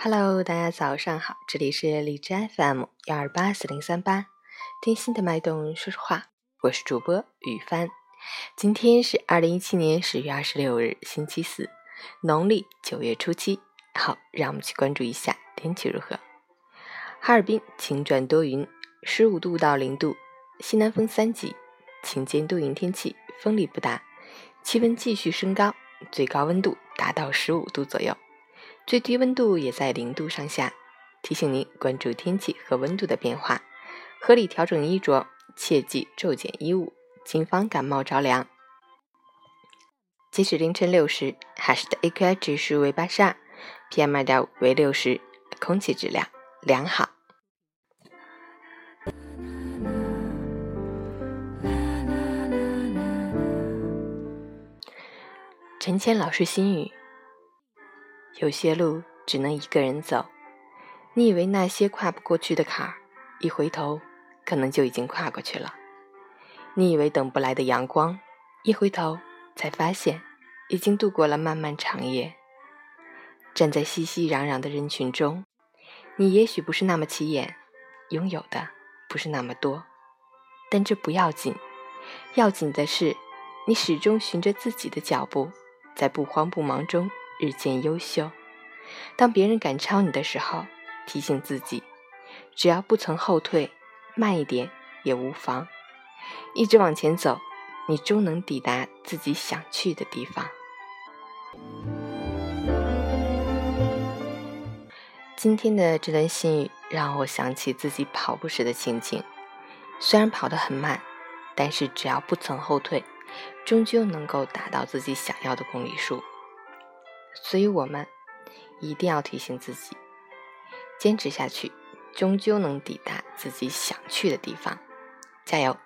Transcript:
Hello，大家早上好，这里是荔枝 FM 幺二八四零三八，听心的脉动说说话，我是主播雨帆。今天是二零一七年十月二十六日，星期四，农历九月初七。好，让我们去关注一下天气如何。哈尔滨晴转多云，十五度到零度，西南风三级，晴间多云天气，风力不大，气温继续升高，最高温度达到十五度左右。最低温度也在零度上下，提醒您关注天气和温度的变化，合理调整衣着，切忌骤减衣物，谨防感冒着凉。截止凌晨六时，哈市的 AQI 指数为八十二，PM 二点五为六十，空气质量良好。陈谦老师心语。有些路只能一个人走，你以为那些跨不过去的坎儿，一回头可能就已经跨过去了；你以为等不来的阳光，一回头才发现已经度过了漫漫长夜。站在熙熙攘攘的人群中，你也许不是那么起眼，拥有的不是那么多，但这不要紧，要紧的是你始终循着自己的脚步，在不慌不忙中。日渐优秀。当别人赶超你的时候，提醒自己，只要不曾后退，慢一点也无妨。一直往前走，你终能抵达自己想去的地方。今天的这段心语让我想起自己跑步时的情景。虽然跑得很慢，但是只要不曾后退，终究能够达到自己想要的公里数。所以，我们一定要提醒自己，坚持下去，终究能抵达自己想去的地方。加油！